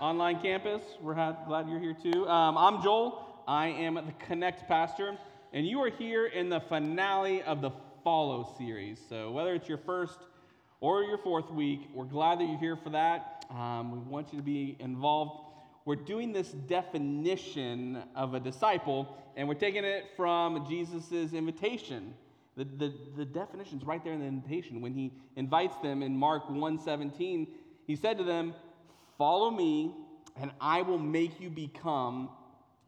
online campus. We're glad you're here too. Um, I'm Joel. I am the Connect pastor, and you are here in the finale of the Follow series. So, whether it's your first or your fourth week, we're glad that you're here for that. Um, we want you to be involved. We're doing this definition of a disciple, and we're taking it from Jesus' invitation. The, the, the definition's right there in the invitation. When he invites them in Mark 1:17, he said to them, Follow me, and I will make you become,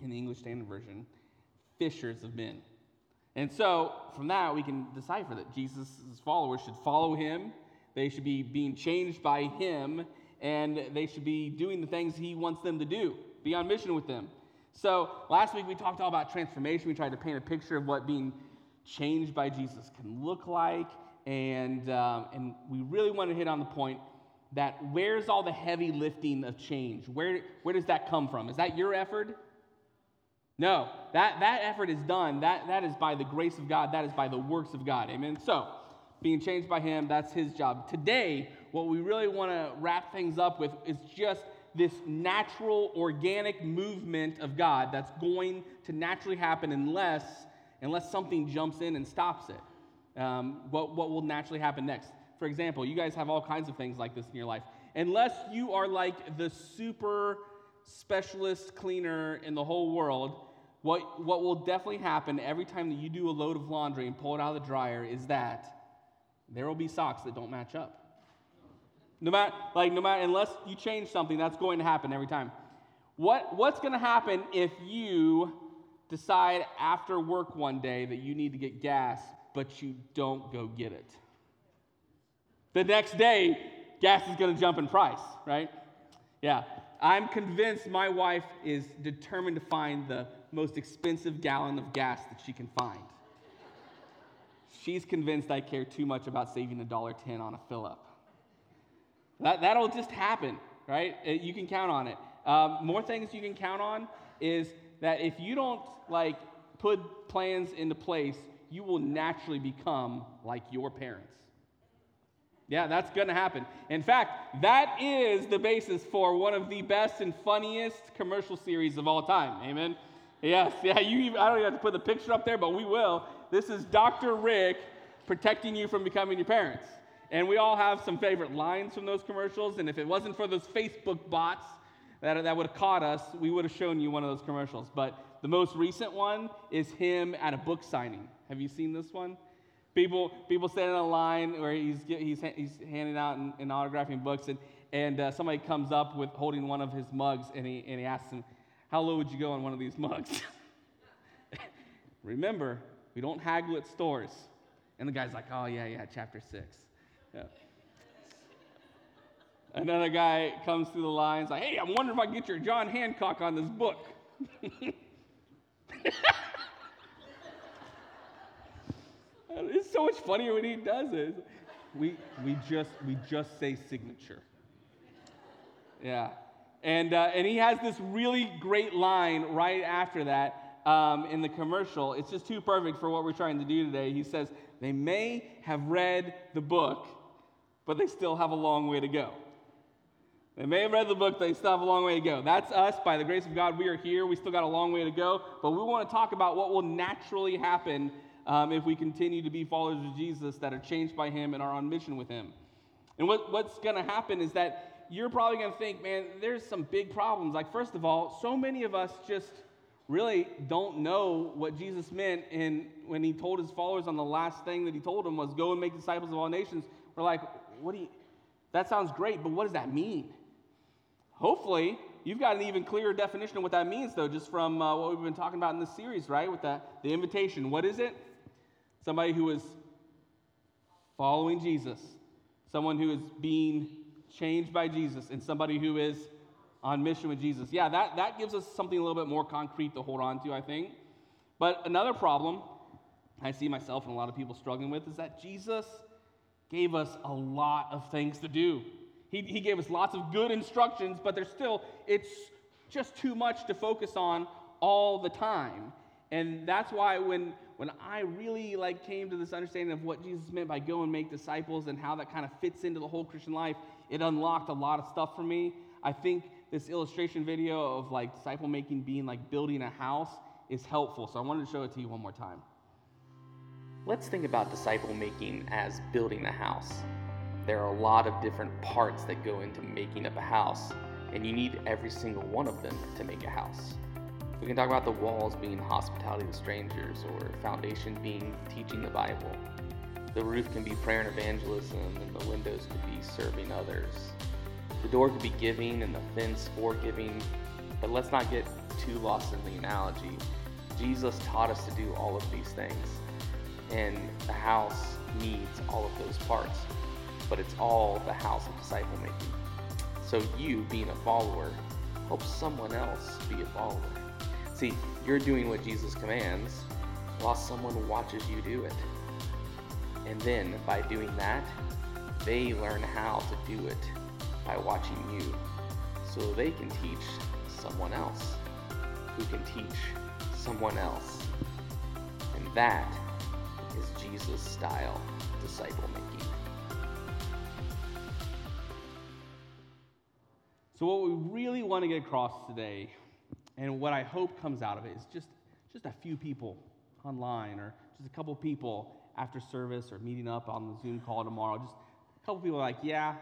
in the English Standard Version, fishers of men. And so, from that, we can decipher that Jesus' followers should follow him, they should be being changed by him, and they should be doing the things he wants them to do, be on mission with them. So, last week we talked all about transformation. We tried to paint a picture of what being changed by Jesus can look like, and, um, and we really want to hit on the point that where's all the heavy lifting of change? Where, where does that come from? Is that your effort? No, that, that effort is done. That, that is by the grace of God. That is by the works of God. Amen. So, being changed by Him, that's His job. Today, what we really want to wrap things up with is just this natural, organic movement of God that's going to naturally happen unless, unless something jumps in and stops it. Um, what, what will naturally happen next? For example, you guys have all kinds of things like this in your life. Unless you are like the super specialist cleaner in the whole world, what, what will definitely happen every time that you do a load of laundry and pull it out of the dryer is that there will be socks that don't match up. No matter, like, no matter, unless you change something, that's going to happen every time. What, what's going to happen if you decide after work one day that you need to get gas, but you don't go get it? The next day, gas is going to jump in price, right? Yeah. I'm convinced my wife is determined to find the most expensive gallon of gas that she can find. She's convinced I care too much about saving a dollar ten on a fill up. That, that'll just happen, right? You can count on it. Um, more things you can count on is that if you don't like put plans into place, you will naturally become like your parents. Yeah, that's going to happen. In fact, that is the basis for one of the best and funniest commercial series of all time. Amen. Yes, yeah, you even, I don't even have to put the picture up there, but we will. This is Dr. Rick protecting you from becoming your parents. And we all have some favorite lines from those commercials. And if it wasn't for those Facebook bots that, that would have caught us, we would have shown you one of those commercials. But the most recent one is him at a book signing. Have you seen this one? People, people standing in a line where he's, he's, he's handing out and, and autographing books, and, and uh, somebody comes up with holding one of his mugs, and he, and he asks him, How low would you go on one of these mugs? Remember, we don't haggle at stores. And the guy's like, Oh, yeah, yeah, chapter six. Yeah. Another guy comes through the line. lines like, Hey, I'm wondering if I can get your John Hancock on this book. It's so much funnier when he does it. We, we, just, we just say signature. Yeah. And, uh, and he has this really great line right after that um, in the commercial. It's just too perfect for what we're trying to do today. He says, They may have read the book, but they still have a long way to go. They may have read the book, they still have a long way to go. That's us. By the grace of God, we are here. We still got a long way to go. But we want to talk about what will naturally happen um, if we continue to be followers of Jesus that are changed by Him and are on mission with Him. And what, what's going to happen is that you're probably going to think, man, there's some big problems. Like, first of all, so many of us just really don't know what Jesus meant in, when He told His followers on the last thing that He told them was, go and make disciples of all nations. We're like, what do you, that sounds great, but what does that mean? Hopefully, you've got an even clearer definition of what that means, though, just from uh, what we've been talking about in this series, right? With the, the invitation. What is it? Somebody who is following Jesus, someone who is being changed by Jesus, and somebody who is on mission with Jesus. Yeah, that, that gives us something a little bit more concrete to hold on to, I think. But another problem I see myself and a lot of people struggling with is that Jesus gave us a lot of things to do. He, he gave us lots of good instructions, but there's still, it's just too much to focus on all the time. And that's why when, when I really like came to this understanding of what Jesus meant by go and make disciples and how that kind of fits into the whole Christian life, it unlocked a lot of stuff for me. I think this illustration video of like disciple making being like building a house is helpful. So I wanted to show it to you one more time. Let's think about disciple making as building a house. There are a lot of different parts that go into making up a house, and you need every single one of them to make a house. We can talk about the walls being hospitality to strangers, or foundation being teaching the Bible. The roof can be prayer and evangelism, and the windows could be serving others. The door could be giving, and the fence for giving. But let's not get too lost in the analogy. Jesus taught us to do all of these things, and the house needs all of those parts. But it's all the house of disciple making. So you, being a follower, help someone else be a follower. See, you're doing what Jesus commands while someone watches you do it. And then by doing that, they learn how to do it by watching you so they can teach someone else who can teach someone else. And that is Jesus style disciple making. So, what we really want to get across today, and what I hope comes out of it, is just, just a few people online or just a couple people after service or meeting up on the Zoom call tomorrow. Just a couple people like, yeah,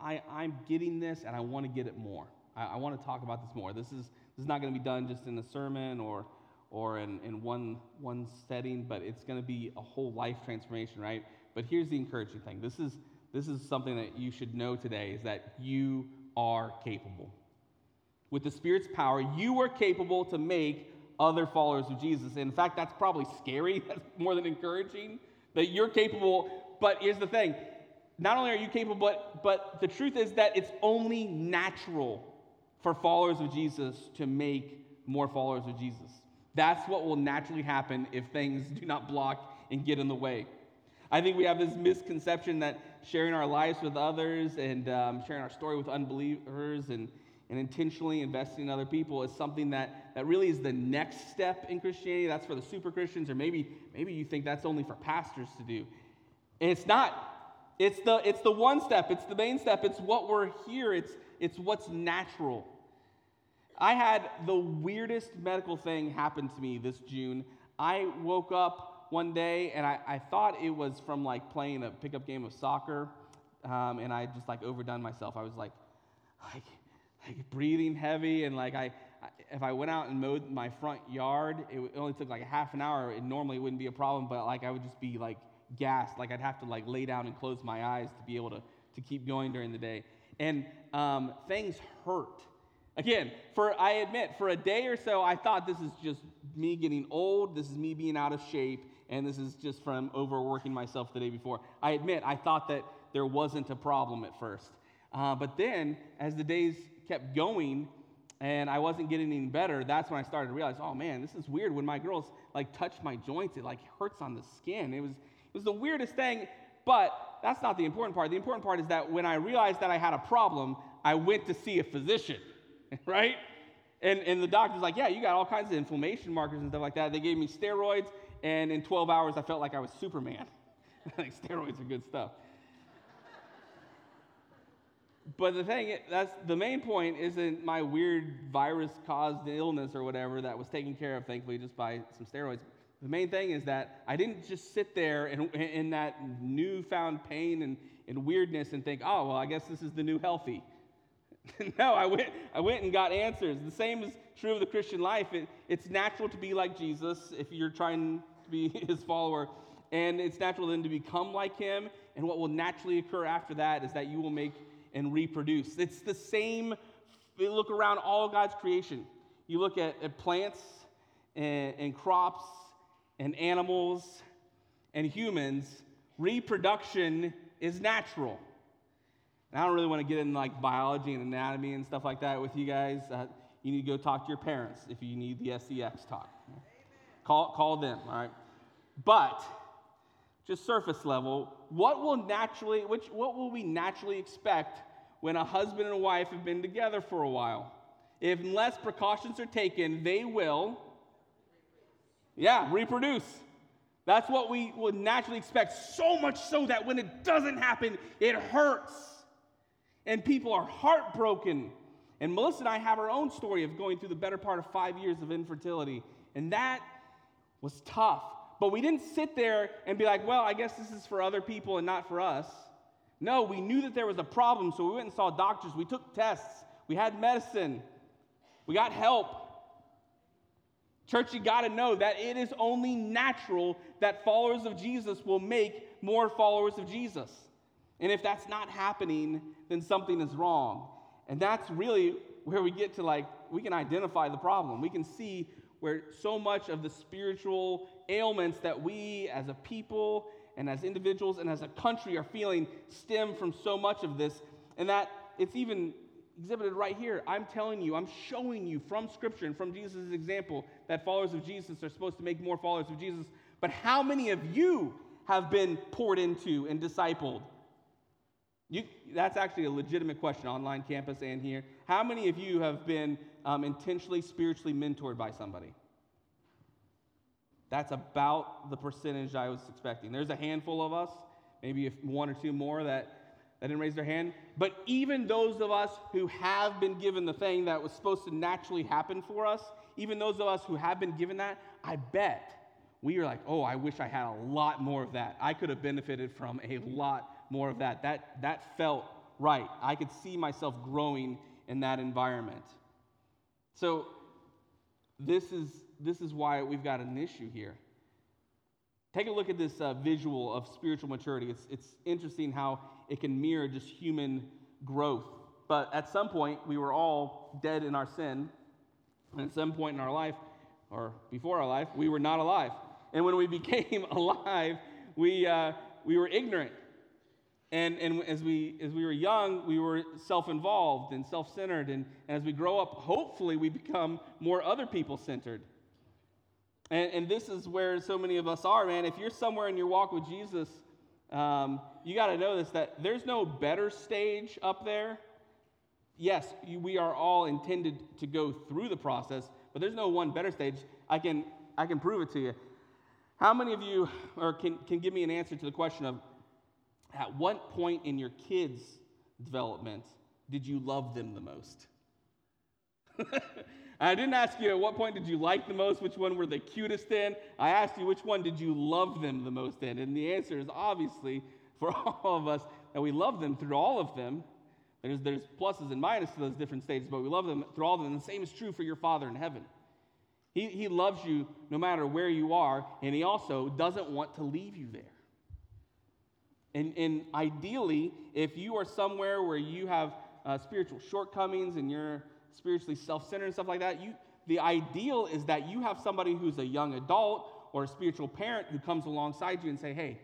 I, I, am getting this and I want to get it more. I, I want to talk about this more. This is, this is not going to be done just in a sermon or, or in, in one, one setting, but it's going to be a whole life transformation, right? But here's the encouraging thing. This is, this is something that you should know today is that you are capable. With the Spirit's power, you are capable to make other followers of Jesus. In fact, that's probably scary. That's more than encouraging that you're capable. But here's the thing not only are you capable, but, but the truth is that it's only natural for followers of Jesus to make more followers of Jesus. That's what will naturally happen if things do not block and get in the way. I think we have this misconception that sharing our lives with others and um, sharing our story with unbelievers and, and intentionally investing in other people is something that, that really is the next step in Christianity. That's for the super Christians, or maybe, maybe you think that's only for pastors to do. And it's not. It's the, it's the one step, it's the main step, it's what we're here, it's, it's what's natural. I had the weirdest medical thing happen to me this June. I woke up one day and I, I thought it was from like playing a pickup game of soccer, um, and I just like overdone myself. I was like, like like breathing heavy and like I, if I went out and mowed my front yard, it only took like a half an hour. It normally wouldn't be a problem, but like I would just be like gassed. Like I'd have to like lay down and close my eyes to be able to, to keep going during the day. And um, things hurt. Again, for I admit, for a day or so, I thought this is just me getting old. This is me being out of shape, and this is just from overworking myself the day before. I admit, I thought that there wasn't a problem at first. Uh, but then, as the days kept going and I wasn't getting any better, that's when I started to realize, oh man, this is weird. When my girls like touch my joints, it like hurts on the skin. It was it was the weirdest thing, but that's not the important part. The important part is that when I realized that I had a problem, I went to see a physician, right? And, and the doctor's like, yeah, you got all kinds of inflammation markers and stuff like that. They gave me steroids, and in 12 hours, I felt like I was Superman. like, steroids are good stuff. But the thing, that's the main point isn't my weird virus caused illness or whatever that was taken care of, thankfully, just by some steroids. The main thing is that I didn't just sit there in, in that newfound pain and, and weirdness and think, oh, well, I guess this is the new healthy. no, I went, I went and got answers. The same is true of the Christian life. It, it's natural to be like Jesus if you're trying to be his follower, and it's natural then to become like him. And what will naturally occur after that is that you will make and reproduce. It's the same. You look around all God's creation. You look at, at plants and, and crops and animals and humans. Reproduction is natural. And I don't really want to get into like biology and anatomy and stuff like that with you guys. Uh, you need to go talk to your parents if you need the SEX talk. Call, call them, all right? But just surface level, what will naturally, which, what will we naturally expect when a husband and a wife have been together for a while? If less precautions are taken, they will, yeah, reproduce. That's what we would naturally expect, so much so that when it doesn't happen, it hurts. And people are heartbroken. And Melissa and I have our own story of going through the better part of five years of infertility. And that was tough. But we didn't sit there and be like, well, I guess this is for other people and not for us. No, we knew that there was a problem, so we went and saw doctors. We took tests. We had medicine. We got help. Church, you got to know that it is only natural that followers of Jesus will make more followers of Jesus. And if that's not happening, then something is wrong. And that's really where we get to like, we can identify the problem. We can see where so much of the spiritual ailments that we as a people and as individuals and as a country are feeling stem from so much of this. And that it's even exhibited right here. I'm telling you, I'm showing you from Scripture and from Jesus' example that followers of Jesus are supposed to make more followers of Jesus. But how many of you have been poured into and discipled? You, that's actually a legitimate question, online campus and here. How many of you have been um, intentionally spiritually mentored by somebody? That's about the percentage I was expecting. There's a handful of us, maybe one or two more that that didn't raise their hand. But even those of us who have been given the thing that was supposed to naturally happen for us, even those of us who have been given that, I bet we are like, oh, I wish I had a lot more of that. I could have benefited from a lot more of that. That, that felt right. I could see myself growing in that environment. So, this is, this is why we've got an issue here. Take a look at this uh, visual of spiritual maturity. It's, it's interesting how it can mirror just human growth. But at some point, we were all dead in our sin. And at some point in our life, or before our life, we were not alive. And when we became alive, we, uh, we were ignorant. And, and as, we, as we were young, we were self involved and self centered. And, and as we grow up, hopefully, we become more other people centered. And, and this is where so many of us are, man. If you're somewhere in your walk with Jesus, um, you got to know this that there's no better stage up there. Yes, you, we are all intended to go through the process, but there's no one better stage. I can, I can prove it to you. How many of you or can, can give me an answer to the question of at what point in your kids' development did you love them the most? I didn't ask you at what point did you like the most, which one were the cutest in. I asked you which one did you love them the most in. And the answer is obviously for all of us that we love them through all of them. There's, there's pluses and minuses to those different stages, but we love them through all of them. And the same is true for your Father in heaven. He, he loves you no matter where you are, and He also doesn't want to leave you there. And, and ideally, if you are somewhere where you have uh, spiritual shortcomings and you're spiritually self-centered and stuff like that, you, the ideal is that you have somebody who's a young adult or a spiritual parent who comes alongside you and say, hey,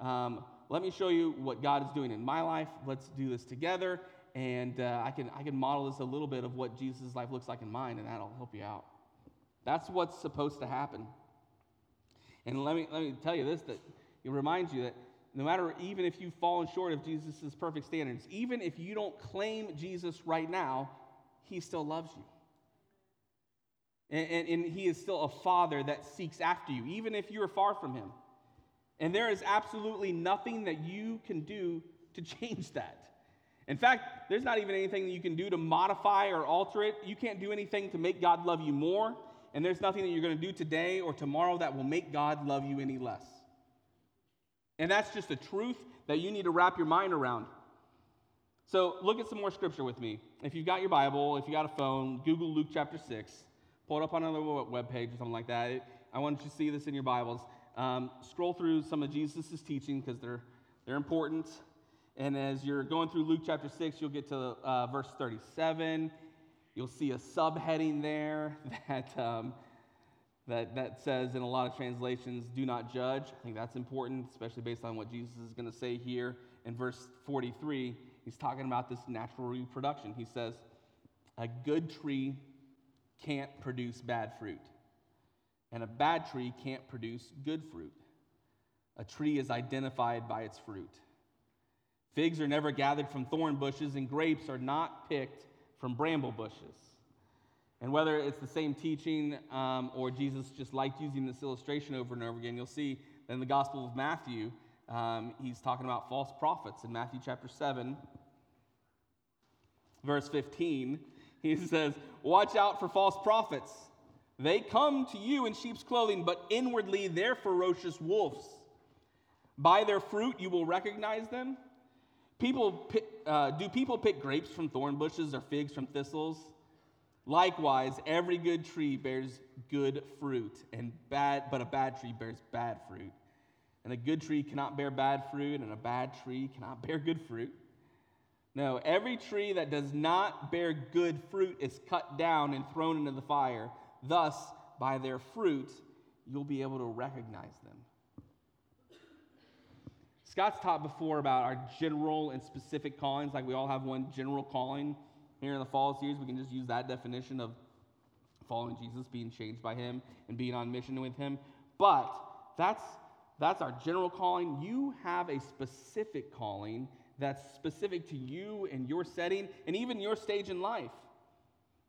um, let me show you what God is doing in my life. Let's do this together. And uh, I, can, I can model this a little bit of what Jesus' life looks like in mine, and that'll help you out. That's what's supposed to happen. And let me, let me tell you this that it reminds you that no matter even if you've fallen short of Jesus' perfect standards, even if you don't claim Jesus right now, he still loves you. And, and, and, he is still a father that seeks after you, even if you're far from him. And there is absolutely nothing that you can do to change that. In fact, there's not even anything that you can do to modify or alter it. You can't do anything to make God love you more. And there's nothing that you're going to do today or tomorrow that will make God love you any less. And that's just a truth that you need to wrap your mind around. So look at some more scripture with me. If you've got your Bible, if you got a phone, Google Luke chapter 6. Pull it up on another web page or something like that. I want you to see this in your Bibles. Um, scroll through some of Jesus' teaching because they're, they're important. And as you're going through Luke chapter 6, you'll get to uh, verse 37. You'll see a subheading there that, um, that, that says in a lot of translations, do not judge. I think that's important, especially based on what Jesus is going to say here in verse 43 he's talking about this natural reproduction. He says, A good tree can't produce bad fruit, and a bad tree can't produce good fruit. A tree is identified by its fruit. Figs are never gathered from thorn bushes, and grapes are not picked from bramble bushes. And whether it's the same teaching um, or Jesus just liked using this illustration over and over again, you'll see that in the Gospel of Matthew, um, he's talking about false prophets in Matthew chapter 7, verse 15. He says, Watch out for false prophets. They come to you in sheep's clothing, but inwardly they're ferocious wolves. By their fruit you will recognize them. People pick, uh, do people pick grapes from thorn bushes or figs from thistles? Likewise, every good tree bears good fruit, and bad, but a bad tree bears bad fruit. And a good tree cannot bear bad fruit, and a bad tree cannot bear good fruit. No, every tree that does not bear good fruit is cut down and thrown into the fire. Thus, by their fruit, you'll be able to recognize them. Scott's taught before about our general and specific callings, like we all have one general calling. Here in the fall series, we can just use that definition of following Jesus, being changed by him, and being on mission with him. But that's that's our general calling. You have a specific calling that's specific to you and your setting and even your stage in life.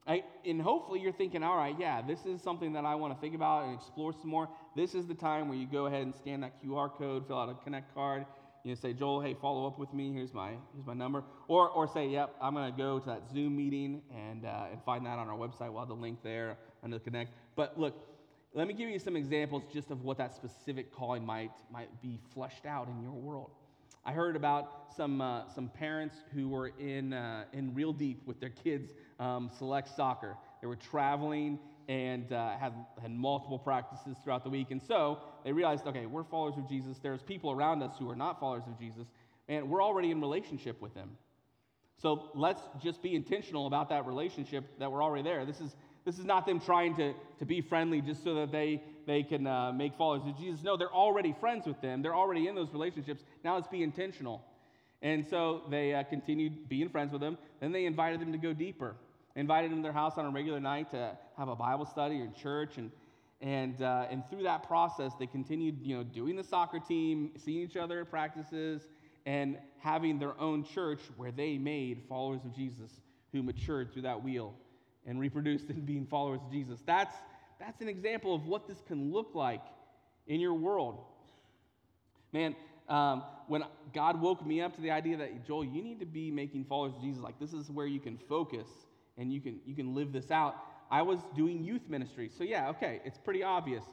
I, and hopefully you're thinking, all right, yeah, this is something that I want to think about and explore some more. This is the time where you go ahead and scan that QR code, fill out a Connect card. You know, say, Joel, hey, follow up with me. Here's my here's my number. Or or say, yep, I'm to go to that Zoom meeting and uh, and find that on our website. We'll have the link there under the Connect. But look, let me give you some examples just of what that specific calling might, might be fleshed out in your world. I heard about some, uh, some parents who were in, uh, in real deep with their kids' um, select soccer. They were traveling and uh, had, had multiple practices throughout the week. And so they realized, okay, we're followers of Jesus. There's people around us who are not followers of Jesus, and we're already in relationship with them. So let's just be intentional about that relationship that we're already there. This is this is not them trying to, to be friendly just so that they, they can uh, make followers of Jesus. No, they're already friends with them. They're already in those relationships. Now let's be intentional. And so they uh, continued being friends with them. Then they invited them to go deeper. They invited them to their house on a regular night to have a Bible study or church. And, and, uh, and through that process, they continued you know, doing the soccer team, seeing each other at practices, and having their own church where they made followers of Jesus who matured through that wheel and reproduced in being followers of Jesus. That's, that's an example of what this can look like in your world. Man, um, when God woke me up to the idea that, Joel, you need to be making followers of Jesus, like this is where you can focus and you can, you can live this out. I was doing youth ministry. So, yeah, okay, it's pretty obvious.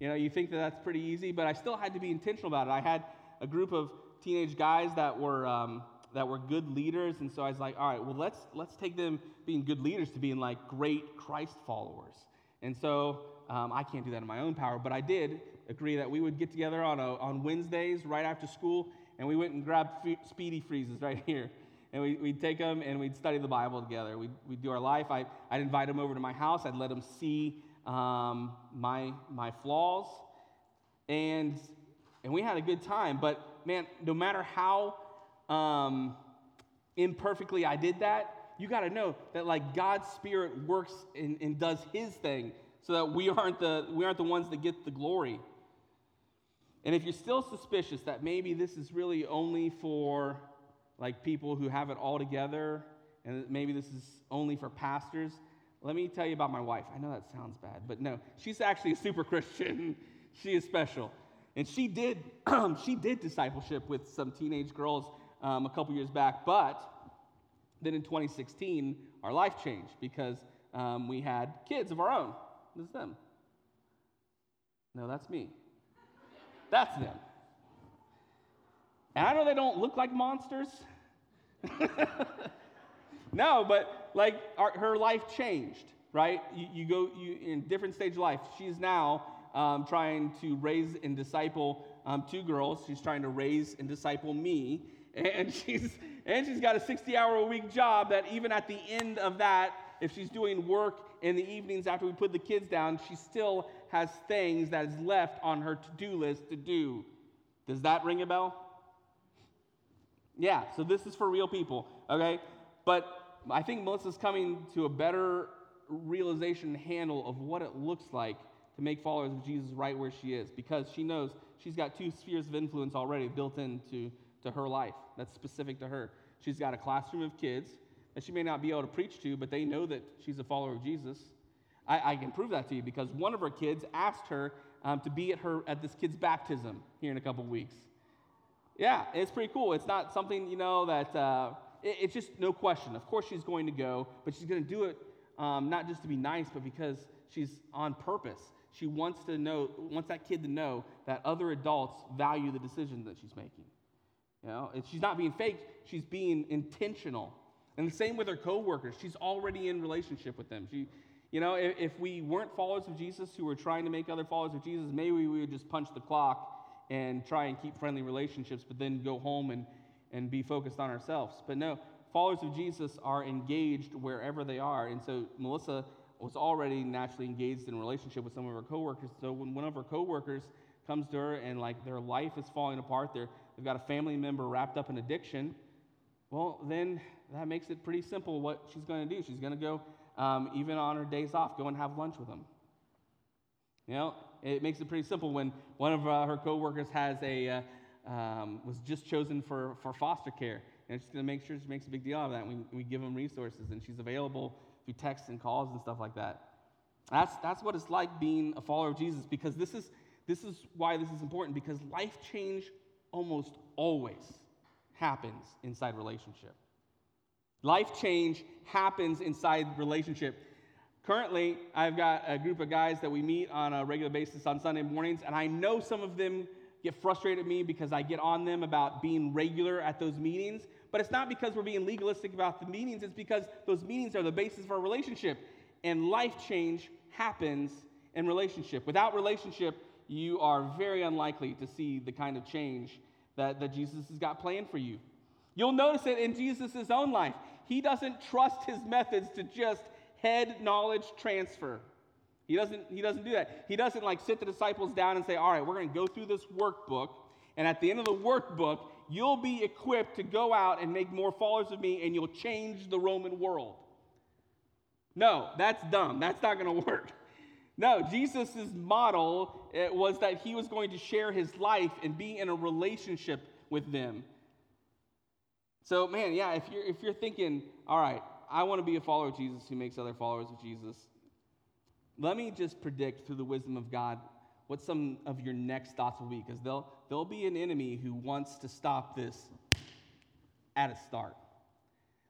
You know, you think that that's pretty easy, but I still had to be intentional about it. I had a group of teenage guys that were um, that were good leaders. And so I was like, all right, well, let's, let's take them being good leaders to being like great Christ followers. And so um, I can't do that in my own power, but I did agree that we would get together on, a, on Wednesdays right after school, and we went and grabbed f- speedy freezes right here. And we, would take them and we'd study the Bible together. We'd, we'd do our life. I, I'd invite them over to my house. I'd let them see um, my, my flaws. And, and we had a good time. But man, no matter how um, imperfectly I did that, you got to know that like God's Spirit works and, and does His thing, so that we aren't the we aren't the ones that get the glory. And if you're still suspicious that maybe this is really only for like people who have it all together, and maybe this is only for pastors, let me tell you about my wife. I know that sounds bad, but no, she's actually a super Christian. she is special. And she did, she did discipleship with some teenage girls um, a couple years back. But then in 2016, our life changed because um, we had kids of our own. This is them. No, that's me. That's them. And I know they don't look like monsters. no, but like our, her life changed, right? You, you, go you, in different stage of life. She's now um, trying to raise and disciple um, two girls. She's trying to raise and disciple me and she's and she's got a 60 hour a week job that even at the end of that if she's doing work in the evenings after we put the kids down she still has things that is left on her to-do list to do. Does that ring a bell? Yeah so this is for real people okay? But i think melissa's coming to a better realization handle of what it looks like to make followers of jesus right where she is because she knows she's got two spheres of influence already built into to her life that's specific to her. She's got a classroom of kids that she may not be able to preach to, but they know that she's a follower of Jesus. I, I can prove that to you because one of her kids asked her um, to be at her at this kid's baptism here in a couple weeks. Yeah, it's pretty cool. It's not something you know that uh, it, it's just no question. Of course, she's going to go, but she's going to do it um, not just to be nice, but because she's on purpose. She wants to know, wants that kid to know that other adults value the decision that she's making. You know, she's not being fake, she's being intentional. And the same with her coworkers. She's already in relationship with them. She, you know, if, if we weren't followers of Jesus who were trying to make other followers of Jesus, maybe we would just punch the clock and try and keep friendly relationships, but then go home and, and be focused on ourselves. But no, followers of Jesus are engaged wherever they are. And so Melissa was already naturally engaged in a relationship with some of her coworkers. So when one of her coworkers comes to her and like their life is falling apart, they're, they've got a family member wrapped up in addiction, well, then that makes it pretty simple what she's going to do. She's going to go, um, even on her days off, go and have lunch with them. You know, it makes it pretty simple when one of uh, her coworkers has a, uh, um, was just chosen for, for foster care. And she's going to make sure she makes a big deal out of that. We, we give them resources, and she's available through texts and calls and stuff like that. That's, that's what it's like being a follower of Jesus because this is, this is why this is important because life change almost always happens inside relationship. Life change happens inside relationship. Currently, I've got a group of guys that we meet on a regular basis on Sunday mornings, and I know some of them get frustrated at me because I get on them about being regular at those meetings. But it's not because we're being legalistic about the meetings, it's because those meetings are the basis of our relationship. And life change happens in relationship. Without relationship, you are very unlikely to see the kind of change that, that Jesus has got planned for you. You'll notice it in Jesus' own life. He doesn't trust his methods to just head knowledge transfer. He doesn't, he doesn't do that. He doesn't like sit the disciples down and say, All right, we're going to go through this workbook. And at the end of the workbook, you'll be equipped to go out and make more followers of me and you'll change the Roman world. No, that's dumb. That's not going to work. No, Jesus' model eh, was that he was going to share his life and be in a relationship with them. So, man, yeah, if you're, if you're thinking, all right, I want to be a follower of Jesus who makes other followers of Jesus, let me just predict through the wisdom of God what some of your next thoughts will be, because there'll, there'll be an enemy who wants to stop this at a start.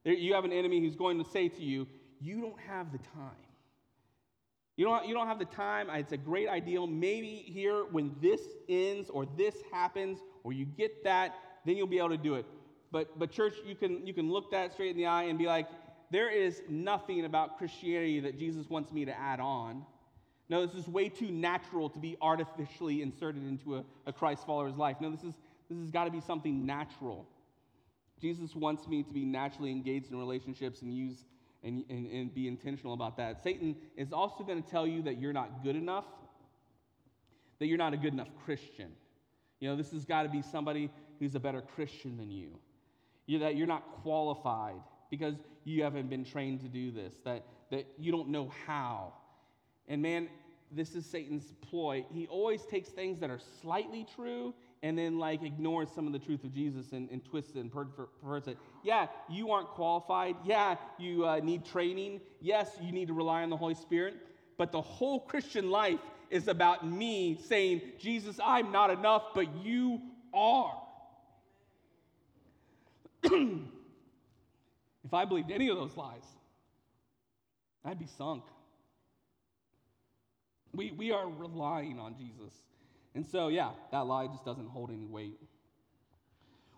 There, you have an enemy who's going to say to you, You don't have the time. You don't, you don't have the time. It's a great ideal. Maybe here, when this ends or this happens or you get that, then you'll be able to do it. But, but church, you can, you can look that straight in the eye and be like, there is nothing about Christianity that Jesus wants me to add on. No, this is way too natural to be artificially inserted into a, a Christ follower's life. No, this, is, this has got to be something natural. Jesus wants me to be naturally engaged in relationships and use and, and, and be intentional about that. Satan is also going to tell you that you're not good enough, that you're not a good enough Christian. You know, this has got to be somebody who's a better Christian than you. you that you're not qualified because you haven't been trained to do this, that, that you don't know how. And man, this is Satan's ploy. He always takes things that are slightly true and then like ignores some of the truth of Jesus and, and twists it and perverts it. Yeah, you aren't qualified. Yeah, you uh, need training. Yes, you need to rely on the Holy Spirit. But the whole Christian life is about me saying, Jesus, I'm not enough, but you are. If I believed any of those lies, I'd be sunk. We, we are relying on Jesus. And so, yeah, that lie just doesn't hold any weight.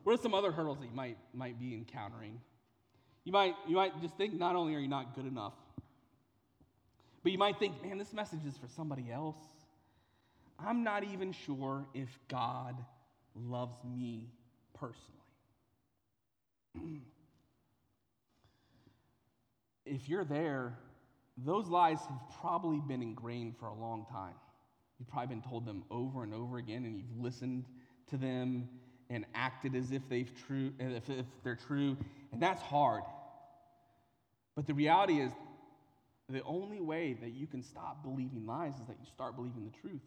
What are some other hurdles that you might, might be encountering? You might, you might just think not only are you not good enough, but you might think, man, this message is for somebody else. I'm not even sure if God loves me personally. if you're there, those lies have probably been ingrained for a long time. You've probably been told them over and over again, and you've listened to them and acted as if they've true, if, if they're true, and that's hard. But the reality is, the only way that you can stop believing lies is that you start believing the truth.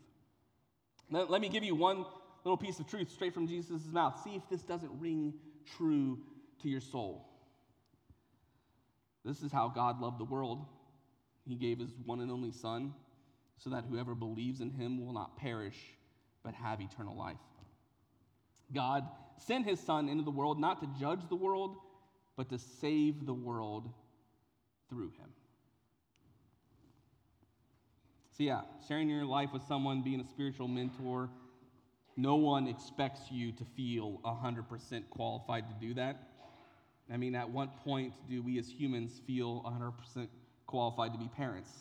Let, let me give you one little piece of truth straight from Jesus' mouth. See if this doesn't ring true to your soul. This is how God loved the world. He gave his one and only Son so that whoever believes in him will not perish, but have eternal life. God sent his Son into the world not to judge the world, but to save the world through him. So, yeah, sharing your life with someone, being a spiritual mentor, no one expects you to feel 100% qualified to do that. I mean, at what point do we as humans feel 100% qualified to be parents?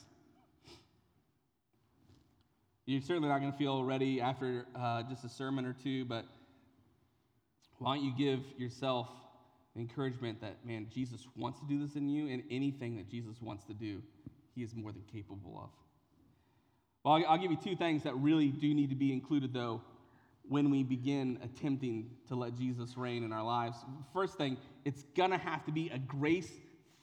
You're certainly not going to feel ready after uh, just a sermon or two, but why don't you give yourself the encouragement that, man, Jesus wants to do this in you, and anything that Jesus wants to do, he is more than capable of. Well, I'll, give you two things that really do need to be included, though, when we begin attempting to let Jesus reign in our lives. First thing, it's going to have to be a grace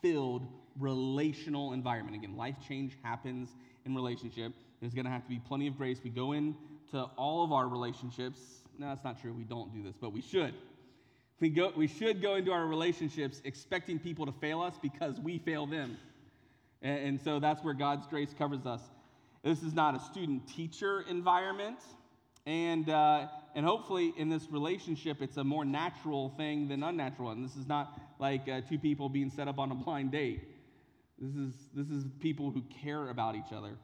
filled relational environment. Again, life change happens in relationship. There's going to have to be plenty of grace. We go into all of our relationships. No, that's not true. We don't do this, but we should. We, go, we should go into our relationships expecting people to fail us because we fail them. And, and so that's where God's grace covers us. This is not a student teacher environment. And, uh, and hopefully, in this relationship, it's a more natural thing than unnatural. And this is not like uh, two people being set up on a blind date. This is, this is people who care about each other.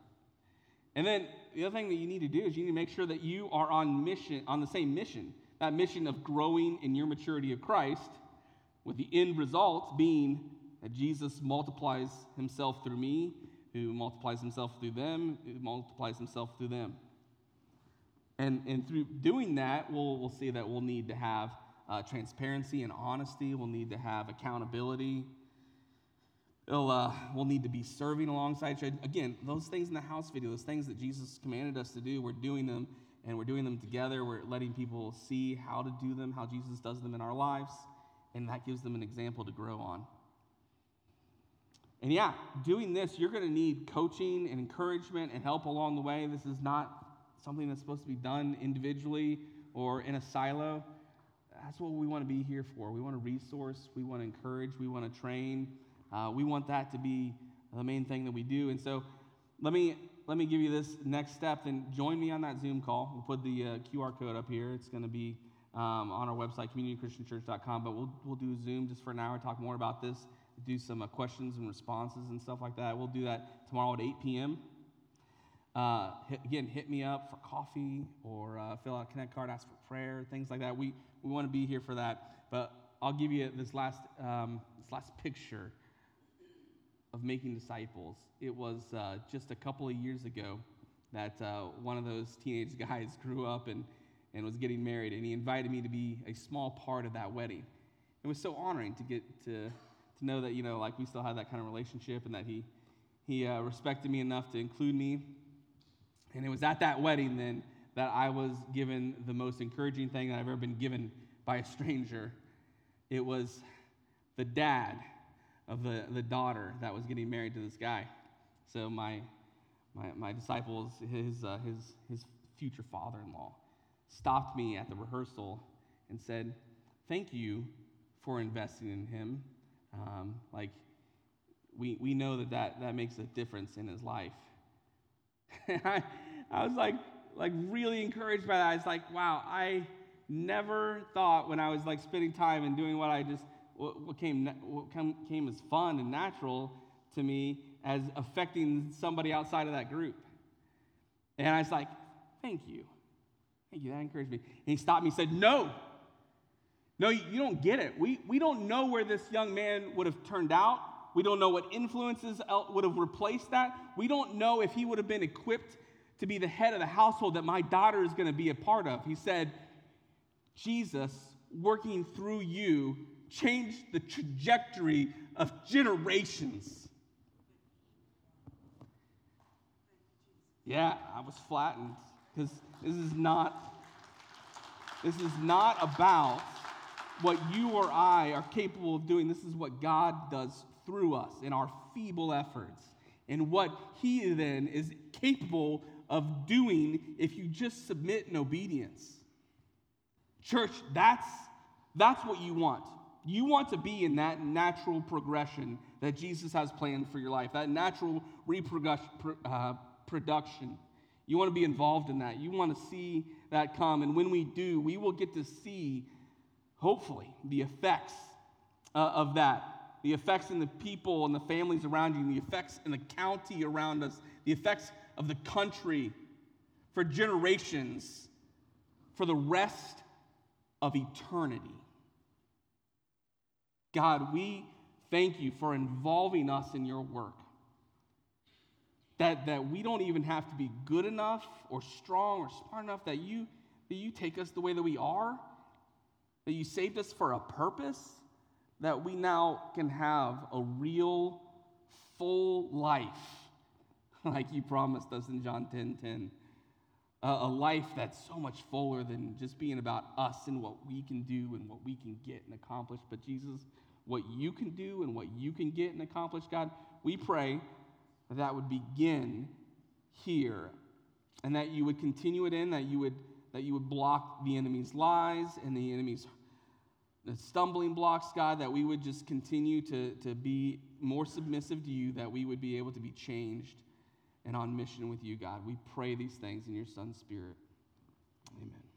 And then the other thing that you need to do is you need to make sure that you are on mission, on the same mission. That mission of growing in your maturity of Christ, with the end result being that Jesus multiplies himself through me, who multiplies himself through them, who multiplies himself through them. And, and through doing that, we'll, we'll see that we'll need to have uh, transparency and honesty. We'll need to have accountability. Uh, we'll need to be serving alongside. Again, those things in the house video, those things that Jesus commanded us to do, we're doing them and we're doing them together. We're letting people see how to do them, how Jesus does them in our lives, and that gives them an example to grow on. And yeah, doing this, you're going to need coaching and encouragement and help along the way. This is not something that's supposed to be done individually or in a silo. That's what we want to be here for. We want to resource, we want to encourage, we want to train. Uh, we want that to be the main thing that we do. And so let me let me give you this next step. Then join me on that Zoom call. We'll put the uh, QR code up here. It's going to be um, on our website, communitychristianchurch.com. But we'll we'll do Zoom just for an hour, talk more about this, do some uh, questions and responses and stuff like that. We'll do that tomorrow at 8 p.m. Uh, hit, again, hit me up for coffee or uh, fill out a connect card, ask for prayer, things like that. We, we want to be here for that. But I'll give you this last, um, this last picture of making disciples. It was uh, just a couple of years ago that uh, one of those teenage guys grew up and, and was getting married, and he invited me to be a small part of that wedding. It was so honoring to get to, to know that, you know, like we still had that kind of relationship and that he, he uh, respected me enough to include me and it was at that wedding then that I was given the most encouraging thing that I've ever been given by a stranger. It was the dad of the, the daughter that was getting married to this guy. So my, my, my disciples, his, uh, his, his future father-in-law, stopped me at the rehearsal and said, thank you for investing in him. Um, like, we, we know that, that that makes a difference in his life. I, I was like, like really encouraged by that. I was like, wow, I never thought when I was like spending time and doing what I just, what, what came, what came, came as fun and natural to me as affecting somebody outside of that group. And I was like, thank you. Thank you. That encouraged me. And he stopped me and said, no. No, you don't get it. We, we don't know where this young man would have turned out. We don't know what influences would have replaced that. We don't know if he would have been equipped to be the head of the household that my daughter is going to be a part of. He said, Jesus working through you changed the trajectory of generations. Yeah, I was flattened because this is not this is not about what you or I are capable of doing. This is what God does through us in our feeble efforts and what He then is capable of doing if you just submit in obedience. Church, that's, that's what you want. You want to be in that natural progression that Jesus has planned for your life, that natural reproduction. Uh, you want to be involved in that. You want to see that come. And when we do, we will get to see, hopefully, the effects uh, of that the effects in the people and the families around you, the effects in the county around us, the effects of the country, for generations, for the rest of eternity. God, we thank you for involving us in your work. That, that we don't even have to be good enough or strong or smart enough, that you, that you take us the way that we are, that you saved us for a purpose, that we now can have a real, full life, like you promised us in John 10 10. A life that's so much fuller than just being about us and what we can do and what we can get and accomplish. But Jesus, what you can do and what you can get and accomplish, God, we pray that, that would begin here and that you would continue it in, that you would, that you would block the enemy's lies and the enemy's the stumbling blocks, God, that we would just continue to, to be more submissive to you, that we would be able to be changed and on mission with you, God. We pray these things in your Son's spirit. Amen.